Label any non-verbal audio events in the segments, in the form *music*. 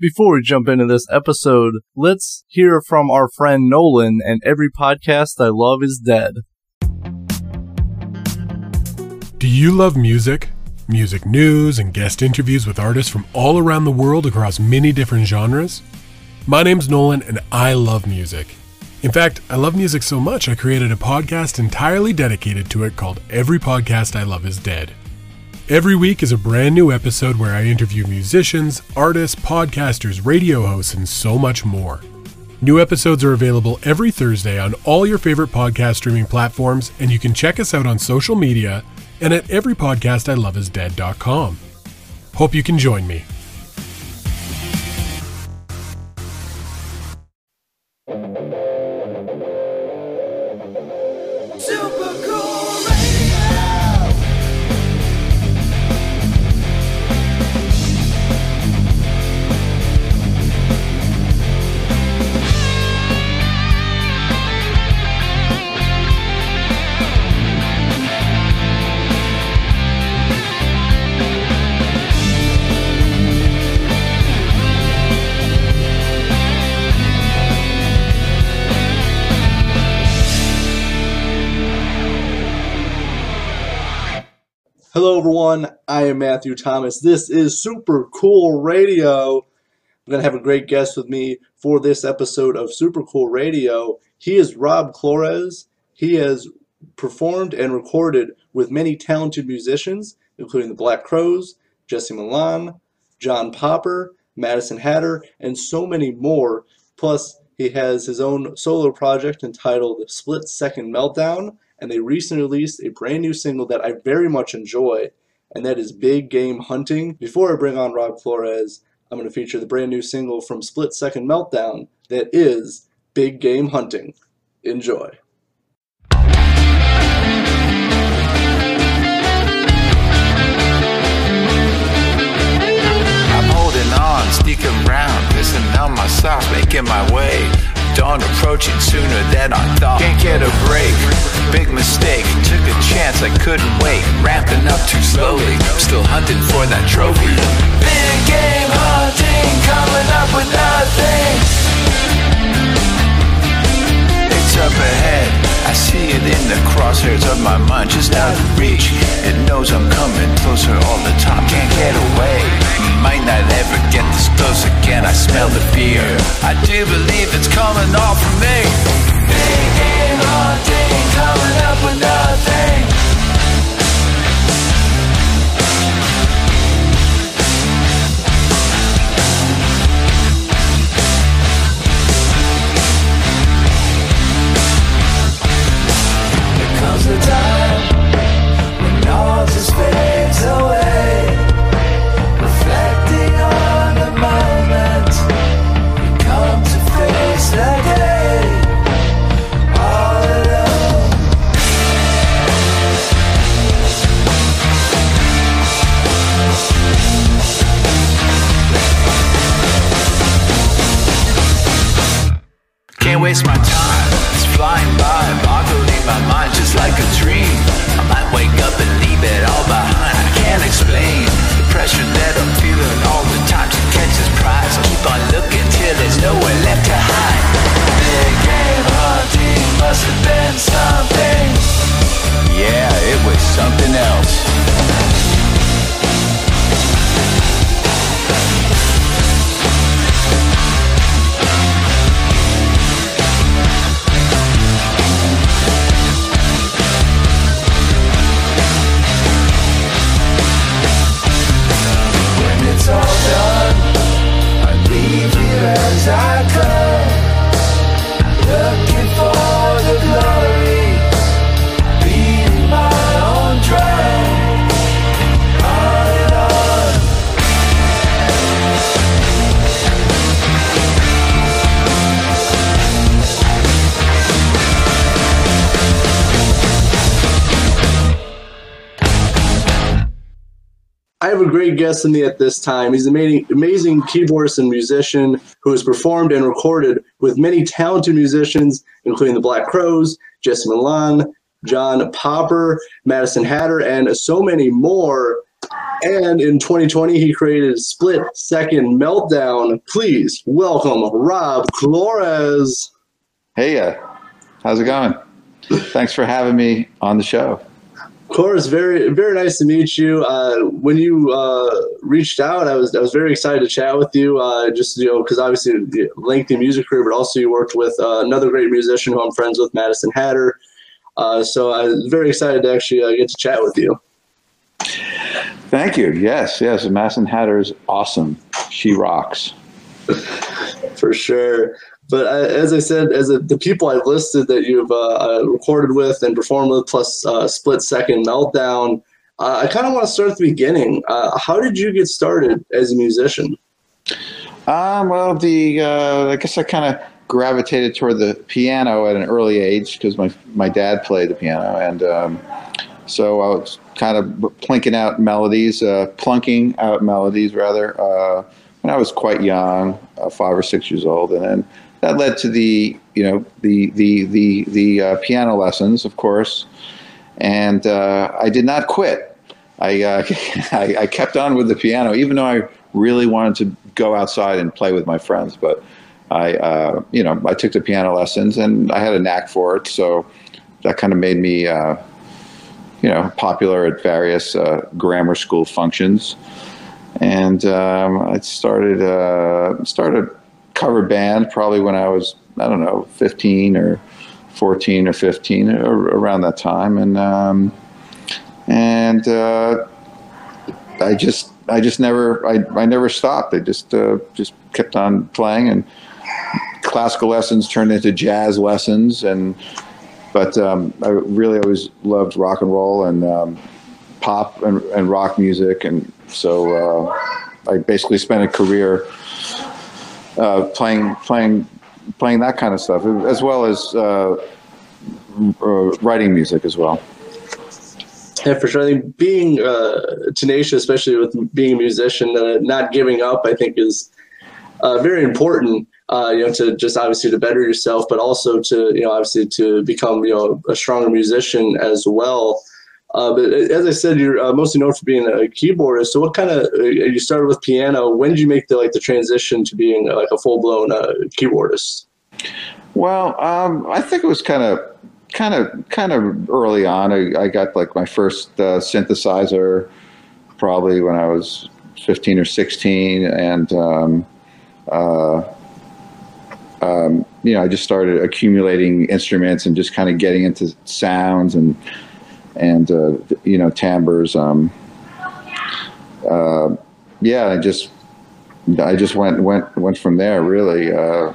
Before we jump into this episode, let's hear from our friend Nolan and every podcast I love is dead. Do you love music? Music news and guest interviews with artists from all around the world across many different genres? My name's Nolan and I love music. In fact, I love music so much I created a podcast entirely dedicated to it called Every Podcast I Love Is Dead. Every week is a brand new episode where I interview musicians, artists, podcasters, radio hosts, and so much more. New episodes are available every Thursday on all your favorite podcast streaming platforms, and you can check us out on social media and at everypodcastiloveisdead.com. Hope you can join me. Hello, everyone. I am Matthew Thomas. This is Super Cool Radio. I'm going to have a great guest with me for this episode of Super Cool Radio. He is Rob Clores. He has performed and recorded with many talented musicians, including the Black Crowes, Jesse Malin, John Popper, Madysin Hatter, and so many more. Plus, he has his own solo project entitled Split Second Meltdown and they recently released a brand new single that I very much enjoy, and that is Big Game Hunting. Before I bring on Rob Clores, I'm going to feature the brand new single from Split Second Meltdown that is Big Game Hunting. Enjoy. I'm holding on, sneaking around, pissing on my socks, making my way dawn approaching sooner than I thought. Can't get a break, big mistake. Took a chance, I couldn't wait. Ramping up too slowly, still hunting for that trophy. Big game hunting, coming up with nothing. It's up ahead, I see it in the crosshairs of my mind, just out of reach. It knows I'm coming closer all the time, can't get away might not ever get this close again. I smell the fear. I do believe it's coming all from me. I have a great guest in me at this time. He's an amazing, amazing keyboardist and musician who has performed and recorded with many talented musicians, including the Black Crowes, Jesse Malin, John Popper, Madysin Hatter, and so many more. And in 2020, he created Split Second Meltdown. Please welcome Rob Clores. Hey, uh, how's it going? Thanks for having me on the show. Course, very very nice to meet you. Uh, when you uh, reached out, I was I was very excited to chat with you. Uh, just you know, because obviously lengthy music career, but also you worked with uh, another great musician who I'm friends with, Madysin Hatter. Uh, so I was very excited to actually uh, get to chat with you. Thank you. Yes, yes. Madysin Hatter is awesome. She rocks. *laughs* For sure. But I, as I said, as a, the people I've listed that you've uh, uh recorded with and performed with, plus uh, Split Second Meltdown, uh, I kind of want to start at the beginning. Uh, how did you get started as a musician? Um, well, the I guess I kind of gravitated toward the piano at an early age because my my dad played the piano, and um, so I was kind of plinking out melodies, plunking out melodies rather when I was quite young, uh, five or six years old, and then that led to the you know the the the the uh, piano lessons, of course, and uh, I did not quit. I, uh, *laughs* I, I kept on with the piano, even though I really wanted to go outside and play with my friends. But I uh, you know I took the piano lessons and I had a knack for it, so that kind of made me uh, you know popular at various uh, grammar school functions. And um, I started started cover band probably when I was I don't know 15 or 14 or 15 or around that time. And um, and uh, I just I just never I, I never stopped. I just uh, just kept on playing and classical lessons turned into jazz lessons. And but um, I really always loved rock and roll and um, pop and, and, rock music. And so uh, I basically spent a career uh, playing playing playing that kind of stuff, as well as uh, uh, writing music as well. Yeah, for sure. I think being uh, tenacious, especially with being a musician, uh, not giving up, I think is uh, very important. Uh, you know, to just obviously to better yourself, but also to you know obviously to become you know a stronger musician as well. Uh, but as I said, you're uh, mostly known for being a keyboardist. So, what kind of uh, you started with piano? When did you make the like the transition to being uh, like a full blown uh, keyboardist? Well, um, I think it was kind of kind of kind of early on. I, I got like my first synthesizer probably when I was 15 or 16, and um, um, you know, I just started accumulating instruments and just kind of getting into sounds and and uh, you know timbres. Um, uh, yeah, I just I just went went went from there really uh,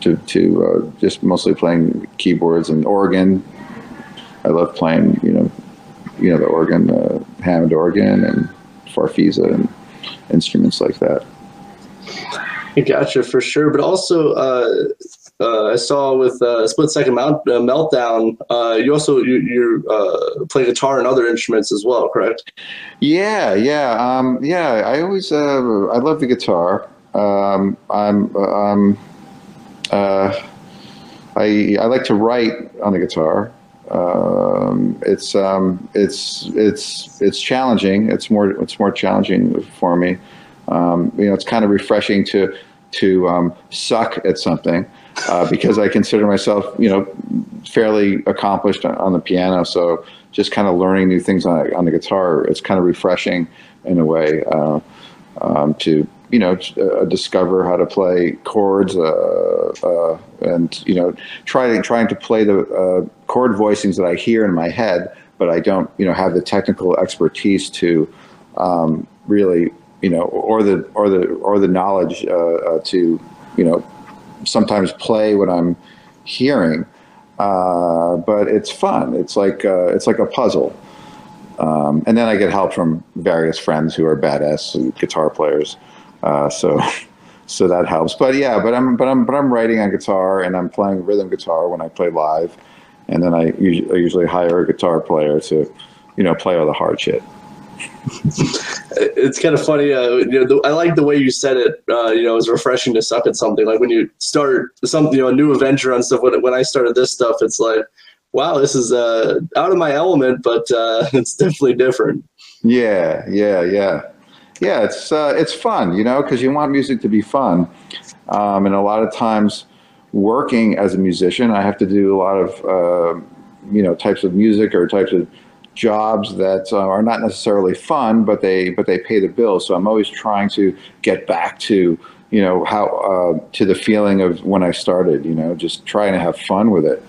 to to uh, just mostly playing keyboards and organ. I love playing you know you know the organ, uh, Hammond organ and Farfisa and instruments like that. Gotcha for sure, but also uh, I saw with uh, Split Second Mount, uh, Meltdown, uh, you also you, you uh, play guitar and other instruments as well, correct? Yeah, yeah, um, yeah. I always I love the guitar. Um, I'm um, I I like to write on the guitar. Um, it's um, it's it's it's challenging. It's more it's more challenging for me. Um, you know, it's kind of refreshing to to um, suck at something uh, because I consider myself, you know, fairly accomplished on, the piano. So just kind of learning new things on, on the guitar, it's kind of refreshing in a way uh, um, to, you know, uh, discover how to play chords uh, uh, and, you know, trying, trying to play the chord voicings that I hear in my head, but I don't, you know, have the technical expertise to um, really, you know, or the, or the, or the knowledge to, you know, sometimes play what I'm hearing, uh, but it's fun. It's like uh, it's like a puzzle. Um, and then I get help from various friends who are badass guitar players, uh, so *laughs* so that helps. But yeah, but I'm but I'm but I'm writing on guitar and I'm playing rhythm guitar when I play live, and then I I usually hire a guitar player to, you know, play all the hard shit *laughs* it's kind of funny. Uh, you know, the, I like the way you said it. Uh, you know, it's refreshing to suck at something. Like when you start something, you know, a new adventure on stuff. When, when I started this stuff, it's like, wow, this is uh, out of my element, but uh, *laughs* it's definitely different. Yeah, yeah, yeah, yeah. It's uh, it's fun, you know, because you want music to be fun, um, and a lot of times, working as a musician, I have to do a lot of uh, you know types of music or types of jobs that uh, are not necessarily fun, but they but they pay the bills. So I'm always trying to get back to you know how uh, to the feeling of when I started. You know, just trying to have fun with it.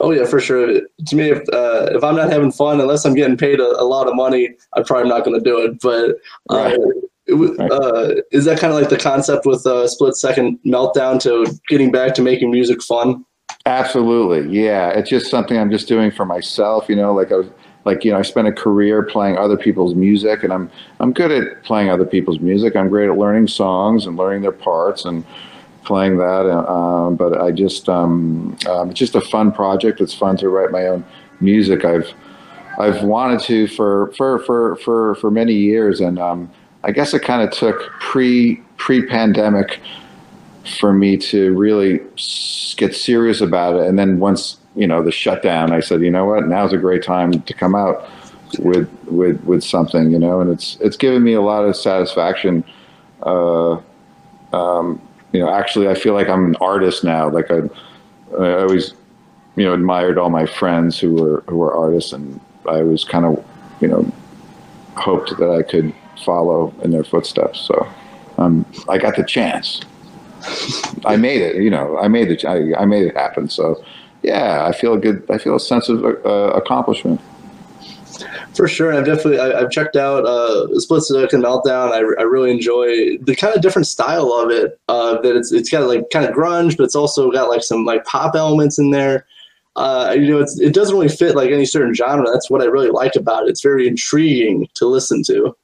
Oh yeah, for sure. To me, if uh, if I'm not having fun, unless I'm getting paid a, a lot of money, I'm probably not going to do it. But uh, Right. it uh, is that kind of like the concept with uh, split second meltdown to getting back to making music fun? Absolutely, yeah. It's just something I'm just doing for myself. You know, like I was, like you know, I spent a career playing other people's music, and I'm I'm good at playing other people's music. I'm great at learning songs and learning their parts and playing that. uh, Um, but I just um, um, it's just a fun project. It's fun to write my own music. I've I've wanted to for for for for for many years, and um, I guess it kind of took pre pre pandemic for me to really get serious about it. And then once you know the shutdown, I said, you know what, now's a great time to come out with with with something, you know. And it's it's given me a lot of satisfaction. Uh, um, you know, actually, I feel like I'm an artist now. Like I, I always, you know, admired all my friends who were who were artists, and I was kind of, you know, hoped that I could follow in their footsteps. So, um, I got the chance. I made it. You know, I made it. I, I made it happen. So, yeah, I feel a good. I feel a sense of uh, accomplishment. For sure, I've definitely I, I've checked out uh, Split Second Meltdown. I, I really enjoy the kind of different style of it. Uh, that it's it's got like kind of grunge, but it's also got like some like pop elements in there. Uh, you know, it's, it doesn't really fit like any certain genre. That's what I really like about it. It's very intriguing to listen to.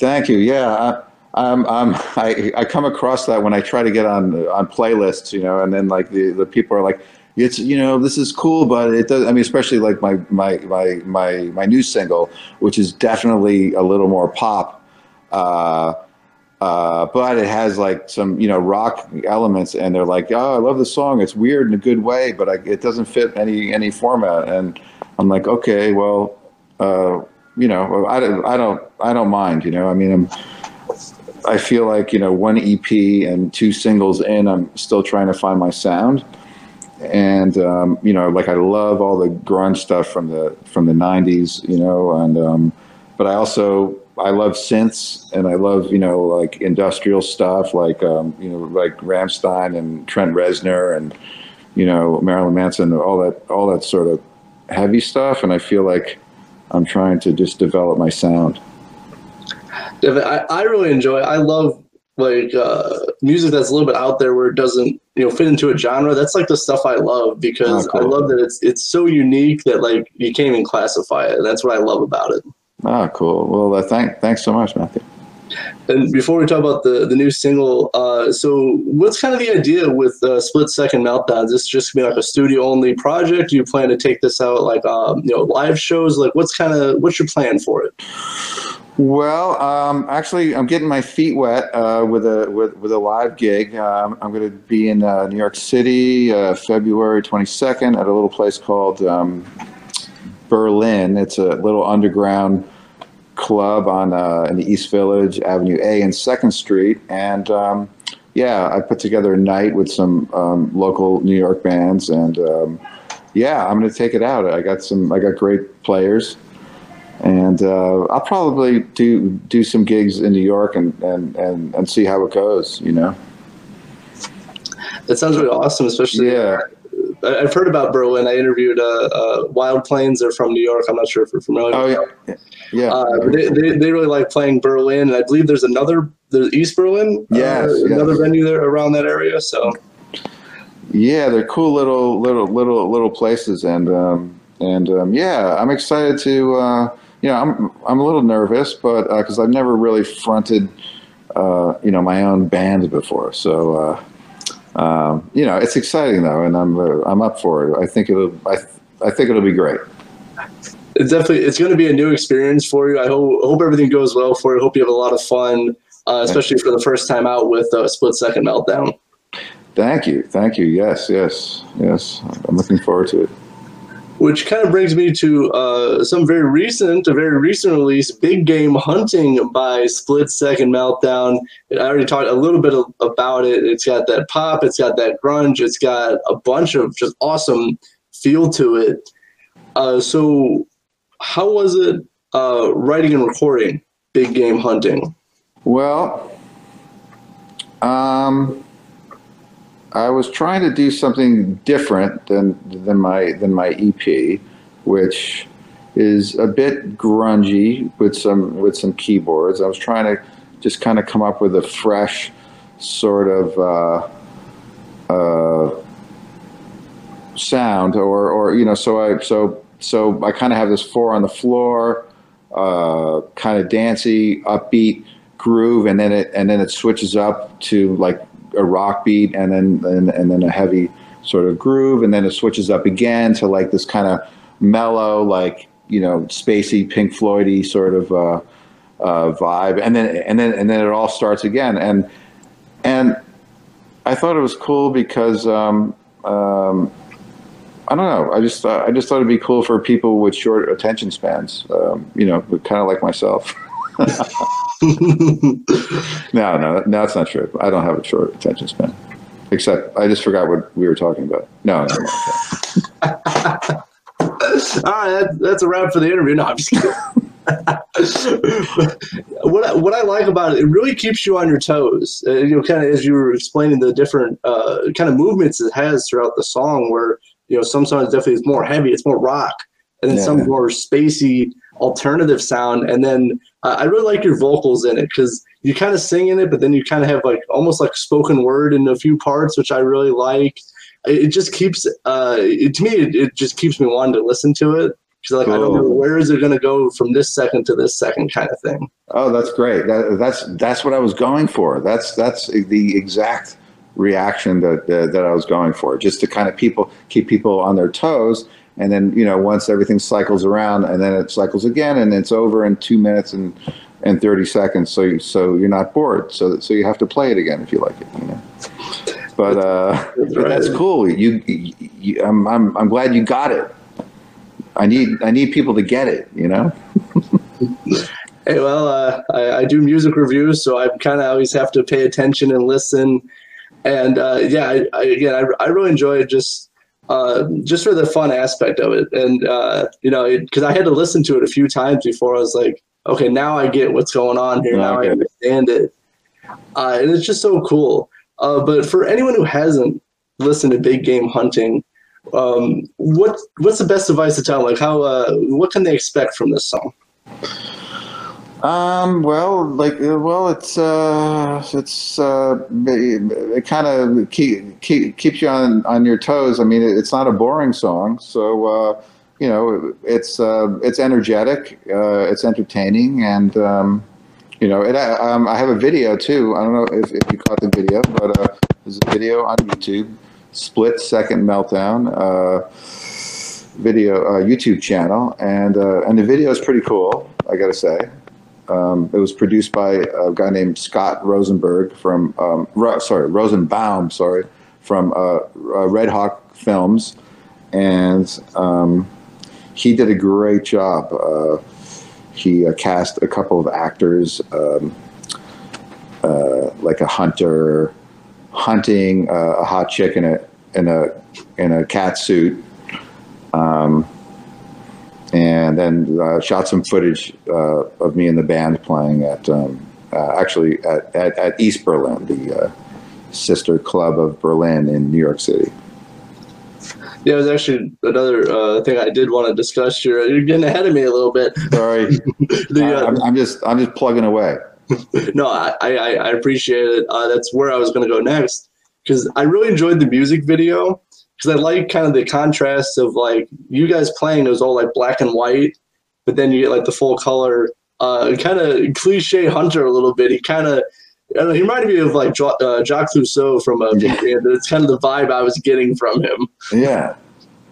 Thank you. Yeah, I'm, I'm, I, I come across that when I try to get on on playlists, you know, and then like the, the people are like, it's you know this is cool, but it does. I mean, especially like my my my my my new single, which is definitely a little more pop, uh, uh, but it has like some you know rock elements, and they're like, oh, I love the song. It's weird in a good way, but I, it doesn't fit any any format. And I'm like, okay, well. Uh, you know, I don't, I don't, I don't mind. You know, I mean, I'm, I feel like you know, one EP and two singles in, I'm still trying to find my sound, and um, you know, like I love all the grunge stuff from the from the '90s, you know, and um, but I also I love synths and I love you know like industrial stuff, like um, you know, like Rammstein and Trent Reznor and you know Marilyn Manson, all that, all that sort of heavy stuff, and I feel like I'm trying to just develop my sound. I, I really enjoy. I love like uh, music that's a little bit out there where it doesn't you know fit into a genre. That's like the stuff I love because Oh, cool. I love that it's it's so unique that like you can't even classify it. That's what I love about it. Ah, cool. Well, uh, thank, thanks so much, Matthew. And before we talk about the the new single, uh, so what's kind of the idea with uh, Split Second Meltdowns? Is this just gonna be like a studio only project? Do you plan to take this out like um, you know live shows? Like what's kind of what's your plan for it? Well, um, actually, I'm getting my feet wet uh, with a with, with a live gig. Um, I'm going to be in uh, New York City, uh, February 22nd, at a little place called um, Berlin. It's a little underground club on uh, in the East Village, Avenue A and Second Street, and um, yeah, I put together a night with some um, local New York bands, and um, yeah, I'm going to take it out. I got some, I got great players and uh, I'll probably do do some gigs in New York and, and, and, and see how it goes. You know. That sounds really awesome, especially Yeah. I've heard about Berlin. I interviewed uh, uh, Wild Plains. They're from New York. I'm not sure if you're familiar. Oh yeah. Yeah. Uh, they, they, they really like playing Berlin, and I believe there's another there's East Berlin, Yes, uh, yes. another venue there around that area. So yeah, they're cool little little little little places, and um, and um, yeah, I'm excited to. Uh, know, I'm I'm a little nervous, but because I've never really fronted, uh, you know, my own band before, so. Uh, um, you know, it's exciting though, and I'm uh, I'm up for it. I think it'll I, I think it'll be great. it's definitely it's going to be a new experience for you. I hope hope everything goes well for you. I hope you have a lot of fun, uh, especially for the first time out with uh, Split Second Meltdown. Thank you, thank you. Yes, yes, yes. I'm looking forward to it. Which kind of brings me to uh, some very recent, a very recent release, Big Game Hunting by Split Second Meltdown. I already talked a little bit about it. It's got that pop, it's got that grunge, it's got a bunch of just awesome feel to it. Uh, so, how was it uh, writing and recording Big Game Hunting? Well, um, I was trying to do something different than than my than my EP, which is a bit grungy with some with some keyboards. I was trying to just kind of come up with a fresh sort of uh, uh, sound, or or you know, so I so so I kind of have this four on the floor, uh, kind of dancey, upbeat groove, and then it and then it switches up to like a rock beat, and then and, and then a heavy sort of groove, and then it switches up again to like this kind of mellow, like you know, spacey Pink Floydy sort of uh, uh, vibe, and then and then and then it all starts again, and and I thought it was cool because. Um, um, I don't know. I just uh, I just thought it'd be cool for people with short attention spans. Um, you know, kind of like myself. *laughs* *laughs* no, no, no, that's not true. I don't have a short attention span. Except I just forgot what we were talking about. No, no, no. *laughs* All right, that, that's a wrap for the interview. No, I'm just kidding. *laughs* what I, what I like about it, it really keeps you on your toes. Uh, you know, kind of as you were explaining the different uh, kind of movements it has throughout the song, where you know some songs definitely it's more heavy, it's more rock, and then Yeah. some more spacey alternative sound, and then uh, I really like your vocals in it because you kind of sing in it, but then you kind of have like almost like spoken word in a few parts, which I really like. It, it just keeps uh, it, to me, it, it just keeps me wanting to listen to it because like I don't know where is it going to go from this second to this second kind of thing. Oh, that's great. That, that's that's what I was going for. That's that's the exact reaction that that, that I was going for. Just to kind of people keep people on their toes, and then you know once everything cycles around, and then it cycles again, and it's over in two minutes and and thirty seconds. So you, so you're not bored. So so you have to play it again if you like it. You know. But uh, but that's cool. You, you, you I'm, I'm I'm glad you got it. I need I need people to get it. You know. *laughs* Hey, well, uh, I, I do music reviews, so I kind of always have to pay attention and listen. And uh, yeah, I, I, again, I, I really enjoy just uh, just for the fun aspect of it, and uh, you know, because I had to listen to it a few times before I was like, okay, now I get what's going on here. Now I understand it, uh, and it's just so cool. Uh, but for anyone who hasn't listened to Big Game Hunting, um, what what's the best advice to tell? Like, how uh, what can they expect from this song? Um. Well, like, uh, well, it's uh, it's uh, it, kind of keep, keep, keeps you on on your toes. I mean, it, it's not a boring song, so uh, you know, it's uh, it's energetic, uh, it's entertaining, and um, you know, it. Um, I have a video too. I don't know if, if you caught the video, but there's a video on YouTube, split second meltdown. Video YouTube channel, and and the video is pretty cool. I got to say, um, it was produced by a guy named Scott Rosenberg from um, Ro- sorry Rosenbaum, sorry from uh, uh, Red Hawk Films, and um, he did a great job. Uh, he uh, cast a couple of actors, um, uh, like a hunter hunting uh, a hot chick in a in a in a cat suit um, and then uh, shot some footage uh, of me and the band playing at um, uh, actually at, at, at East Berlin, the uh, sister club of Berlin in New York City. Yeah, it was actually another uh, thing I did want to discuss here. You're getting ahead of me a little bit. Sorry, *laughs* The, uh, I'm, I'm just I'm just plugging away. *laughs* no, I, I, I appreciate it. Uh, that's where I was going to go next because I really enjoyed the music video because I like kind of the contrast of like you guys playing it was all like black and white, but then you get like the full color. Uh, kind of cliche Hunter a little bit. He kind of. I know, he reminded me of like jo- uh, Jacques Clouseau from uh, Yeah. Band. It's kind of the vibe I was getting from him. Yeah,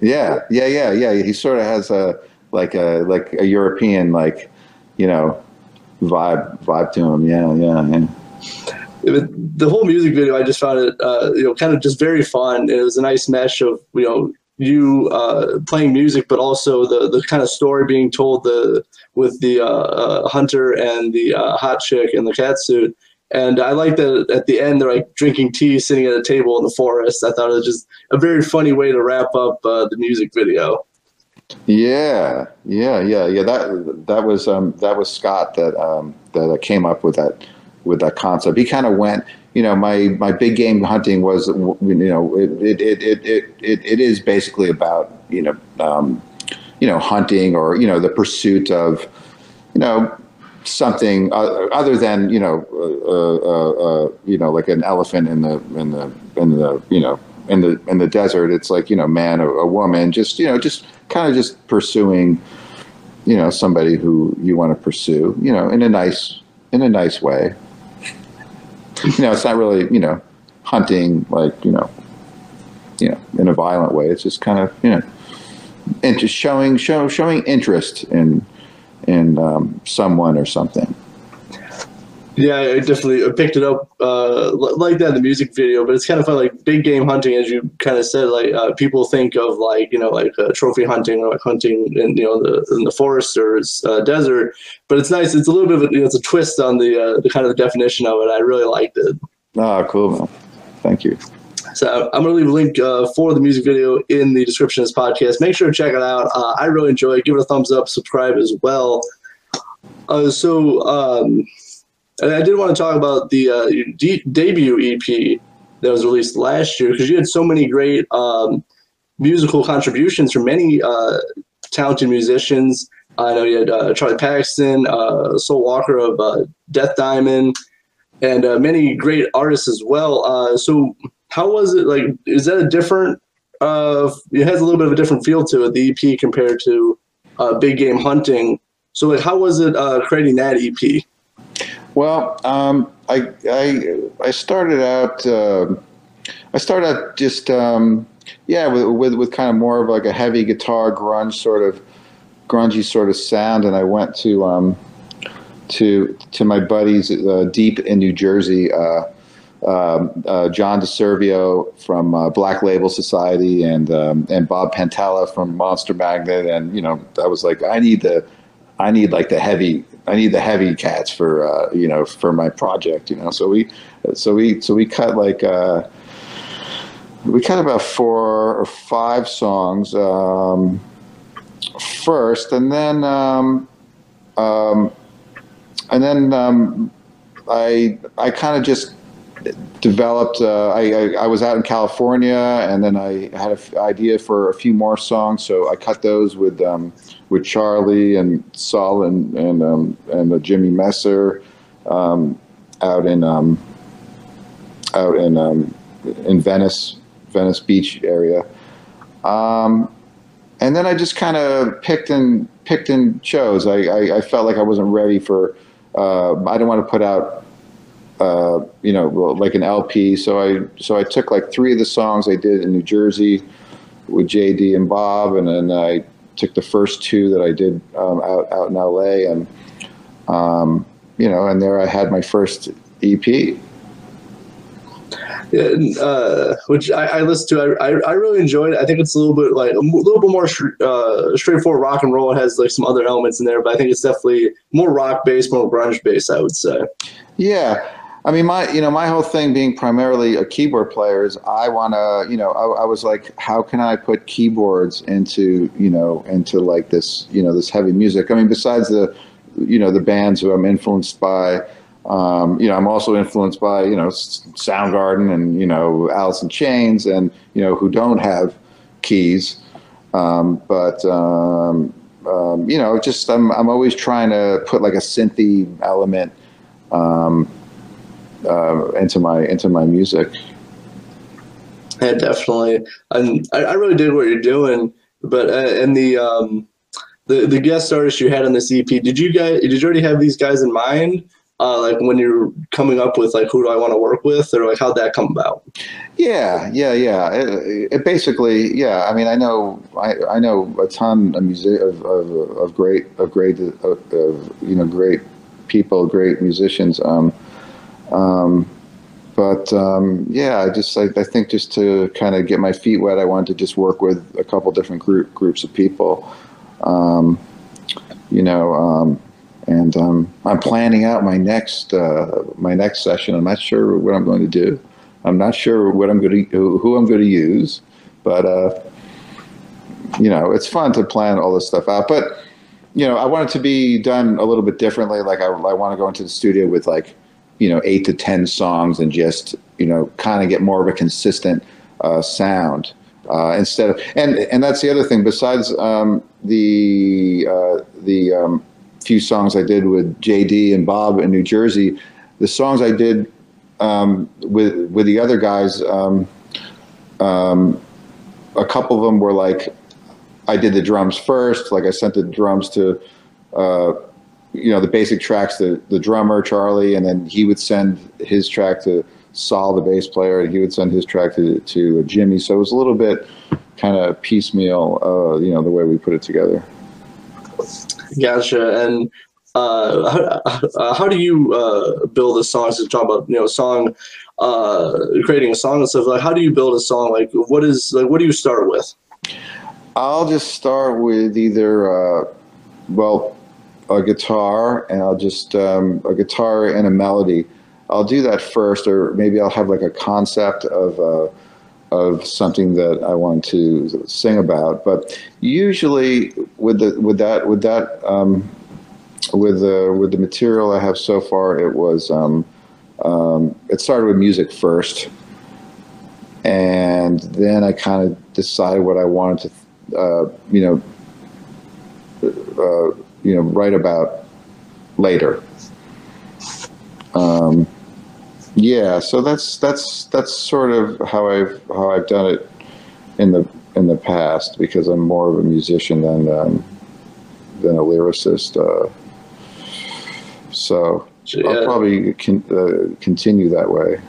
yeah, yeah, yeah, yeah. He sort of has a like a like a European like you know vibe vibe to him. Yeah, yeah, yeah. It- the whole music video, I just found it, uh, you know, kind of just very fun. It was a nice mesh of, you know, you uh, playing music, but also the the kind of story being told the with the uh, uh, hunter and the uh, hot chick in the cat suit. And I like that at the end they're like drinking tea, sitting at a table in the forest. I thought it was just a very funny way to wrap up uh, the music video. Yeah, yeah, yeah, yeah. That that was um, that was Scott that um, that came up with that with that concept. He kind of went. You know, my my big game hunting was. You know, it it it it it, it is basically about you know um, you know hunting or you know the pursuit of you know something uh, other than you know uh, uh, uh, you know like an elephant in the in the in the you know in the in the desert. It's like you know man or a woman. Just you know just kind of just pursuing, you know, somebody who you want to pursue, you know, in a nice, in a nice way. *laughs* You know, it's not really, you know, hunting like, you know, you know, in a violent way. It's just kind of, you know, just showing, show, showing interest in, in um, someone or something. Yeah, I definitely picked it up uh, like that in the music video, but it's kind of fun, like big game hunting, as you kind of said. Like uh, people think of like you know like uh, trophy hunting or like hunting in you know the in the forest or uh, desert, but it's nice. It's a little bit of a, you know, it's a twist on the uh, the kind of the definition of it. I really liked it. Oh, cool, man! Thank you. So I'm going to leave a link uh, for the music video in the description of this podcast. Make sure to check it out. Uh, I really enjoy it. Give it a thumbs up. Subscribe as well. Uh, so um, and I did want to talk about the uh, de- debut EP that was released last year because you had so many great um, musical contributions from many uh, talented musicians. I know you had uh, Charlie Paxton, uh, Saul Walker of uh, Death Diamond, and uh, many great artists as well. Uh, so, how was it? Like, is that a different? it has a little bit of a different feel to it, the EP compared to Big Game Hunting. So, like, how was it creating that EP? Well, um, I, I I started out uh, I started out just um, yeah with, with, with kind of more of like a heavy guitar grunge sort of grungy sort of sound, and I went to um, to to my buddies uh, deep in New Jersey. Uh, um, uh, John DeServio from uh, Black Label Society and um, and Bob Pantella from Monster Magnet, and you know I was like, I need the, I need like the heavy I need the heavy cats for uh, you know for my project. You know, so we so we so we cut like uh, we cut about four or five songs um, first, and then um, um, and then um, I I kind of just developed. Uh, I, I, I was out in California, and then I had an idea for a few more songs, so I cut those with um, with Charlie and Saul and and um, and uh, Jimmy Messer um, out in um, out in um, in Venice, Venice Beach area. Um, and then I just kind of picked and picked and chose. I, I, I, felt like I wasn't ready for. Uh, I didn't want to put out uh, you know, like an LP. So I so I took like three of the songs I did in New Jersey with JD and Bob, and then I took the first two that I did um, out out in LA, and um, you know, and there I had my first EP. Yeah, uh, which I, I listened to. I, I, I really enjoyed it. I think it's a little bit like a little bit more uh, straightforward rock and roll. It has like some other elements in there, but I think it's definitely more rock based, more grunge based. I would say. Yeah, I mean, my you know my whole thing being primarily a keyboard player is I want to you know I, I, was like, how can I put keyboards into you know into like this you know this heavy music? I mean, besides the you know the bands who I'm influenced by, um, you know I'm also influenced by you know Soundgarden and you know Alice in Chains and you know who don't have keys, um, but um, um you know just I'm I'm always trying to put like a synthy element. Um, uh, into my into my music. Yeah, definitely. And I, I really did what you're doing, but uh, and the um, the the guest artists you had on this EP, did you guys did you already have these guys in mind? Uh, like when you're coming up with like who do I want to work with, or like how'd that come about? Yeah, yeah, yeah. It, it basically, yeah. I mean, I know, I, I know a ton of music of, of, of great of great of, of, you know great people, great musicians. Um, um, but um, yeah, I just I, I think just to kind of get my feet wet, I wanted to just work with a couple different group groups of people. Um, you know, um, and um, I'm planning out my next uh, my next session. I'm not sure what I'm going to do. I'm not sure what I'm going to who I'm going to use, but uh, you know, it's fun to plan all this stuff out. But you know, I want it to be done a little bit differently. Like I, I want to go into the studio with like you know eight to ten songs and just you know kind of get more of a consistent uh, sound. Uh, instead of and and that's the other thing. Besides um, the uh, the um, few songs I did with JD and Bob in New Jersey, the songs I did um, with with the other guys, um, um, a couple of them were like I did the drums first. Like I sent the drums to, uh, you know, the basic tracks to the drummer Charlie, and then he would send his track to Saul, the bass player, and he would send his track to to Jimmy. So it was a little bit kind of piecemeal, uh, you know, the way we put it together. Gotcha. And uh, how, how, do you uh, build a song? So talk about you know song, uh, creating a song and stuff. Like, how do you build a song? Like, what is like, what do you start with? I'll just start with either, uh, well, a guitar, and I'll just um, a guitar and a melody. I'll do that first, or maybe I'll have like a concept of uh, of something that I want to sing about. But usually, with the with that with that um, with the with the material I have so far, it was um, um, it started with music first, and then I kind of decided what I wanted to uh, you know, uh, you know, write about later. Um, yeah, so that's that's that's sort of how I've how I've done it in the in the past because I'm more of a musician than um, than a lyricist. Uh, so yeah. I'll probably con- uh, continue that way.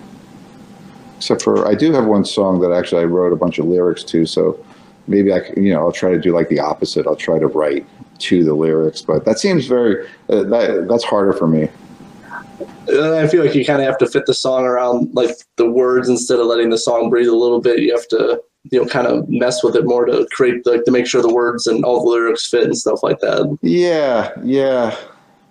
Except for I do have one song that actually I wrote a bunch of lyrics to, so maybe I, can, you know, I'll try to do like the opposite. I'll try to write to the lyrics, but that seems very uh, that that's harder for me. I feel like you kind of have to fit the song around like the words instead of letting the song breathe a little bit. You have to you know kind of mess with it more to create like to make sure the words and all the lyrics fit and stuff like that. Yeah, yeah,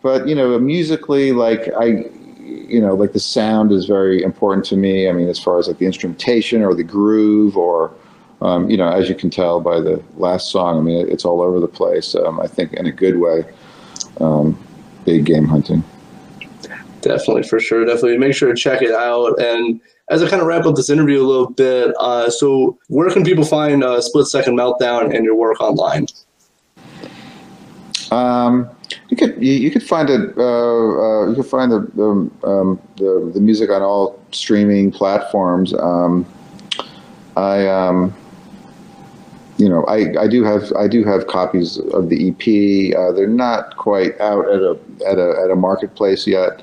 but you know, musically, like I. You know, like the sound is very important to me. I mean, as far as like the instrumentation or the groove or um, you know, as you can tell by the last song, I mean, it's all over the place. Um, I think in a good way. Um, big game hunting. Definitely, for sure. Definitely, make sure to check it out. And as I kind of wrap up this interview a little bit, uh, so where can people find uh, Split Second Meltdown and your work online? Um, you could you, you could find it. Uh, uh, you could find the the, um, the, the music on all streaming platforms. Um, I um, you know, I, I do have I do have copies of the EP. Uh, they're not quite out at a at a at a marketplace yet,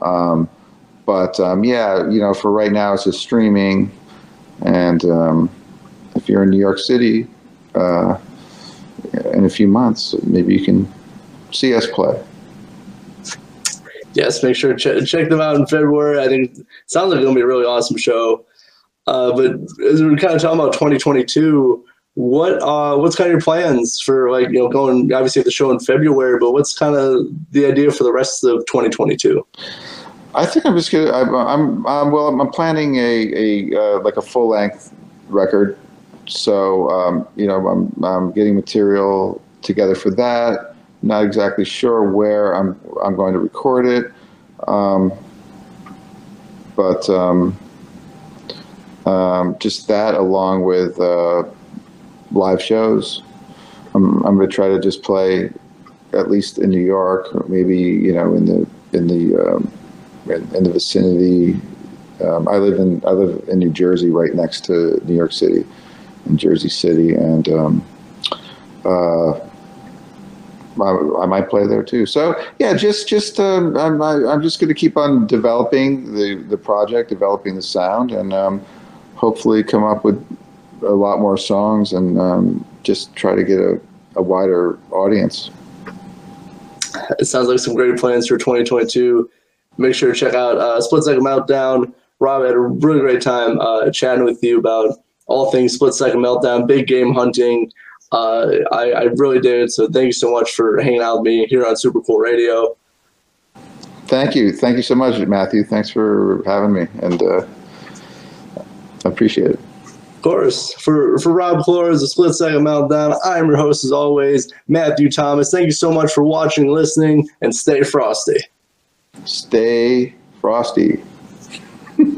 um, but um, yeah, you know, for right now it's just streaming, and um, if you're in New York City uh, in a few months, maybe you can see us play. Yes, make sure to ch- check them out in February. I think it sounds like it's gonna be a really awesome show. Uh, but as we're kind of talking about 2022 what uh what's kind of your plans for like you know going obviously the show in February, but what's kind of the idea for the rest of 2022? I think I'm just gonna. I'm, I'm, well. I'm planning a a uh, like a full length record, so um, you know I'm I'm getting material together for that. Not exactly sure where I'm I'm going to record it, um, but um, um just that along with. Uh, live shows. I'm, I'm going to try to just play at least in New York, or maybe you know in the in the um, in, in, the vicinity. Um, I live in I live in New Jersey, right next to New York City, in Jersey City, and um, uh, I, I, might play there too. So yeah, just just um, I'm I, am just going to keep on developing the the project, developing the sound, and um, hopefully come up with a lot more songs and um, just try to get a, a wider audience. It sounds like some great plans for 2022. Make sure to check out uh, Split Second Meltdown Rob, I had a really great time uh, chatting with you about all things split second meltdown, big game hunting. Uh, I, I really did. So thank you so much for hanging out with me here on Super Cool Radio. Thank you. Thank you so much, Matthew. Thanks for having me, and uh, I appreciate it. Of course. For for Rob Clores, the Split Second Meltdown, I'm your host as always, Matthew Thomas. Thank you so much for watching, listening, and stay frosty. Stay frosty. *laughs*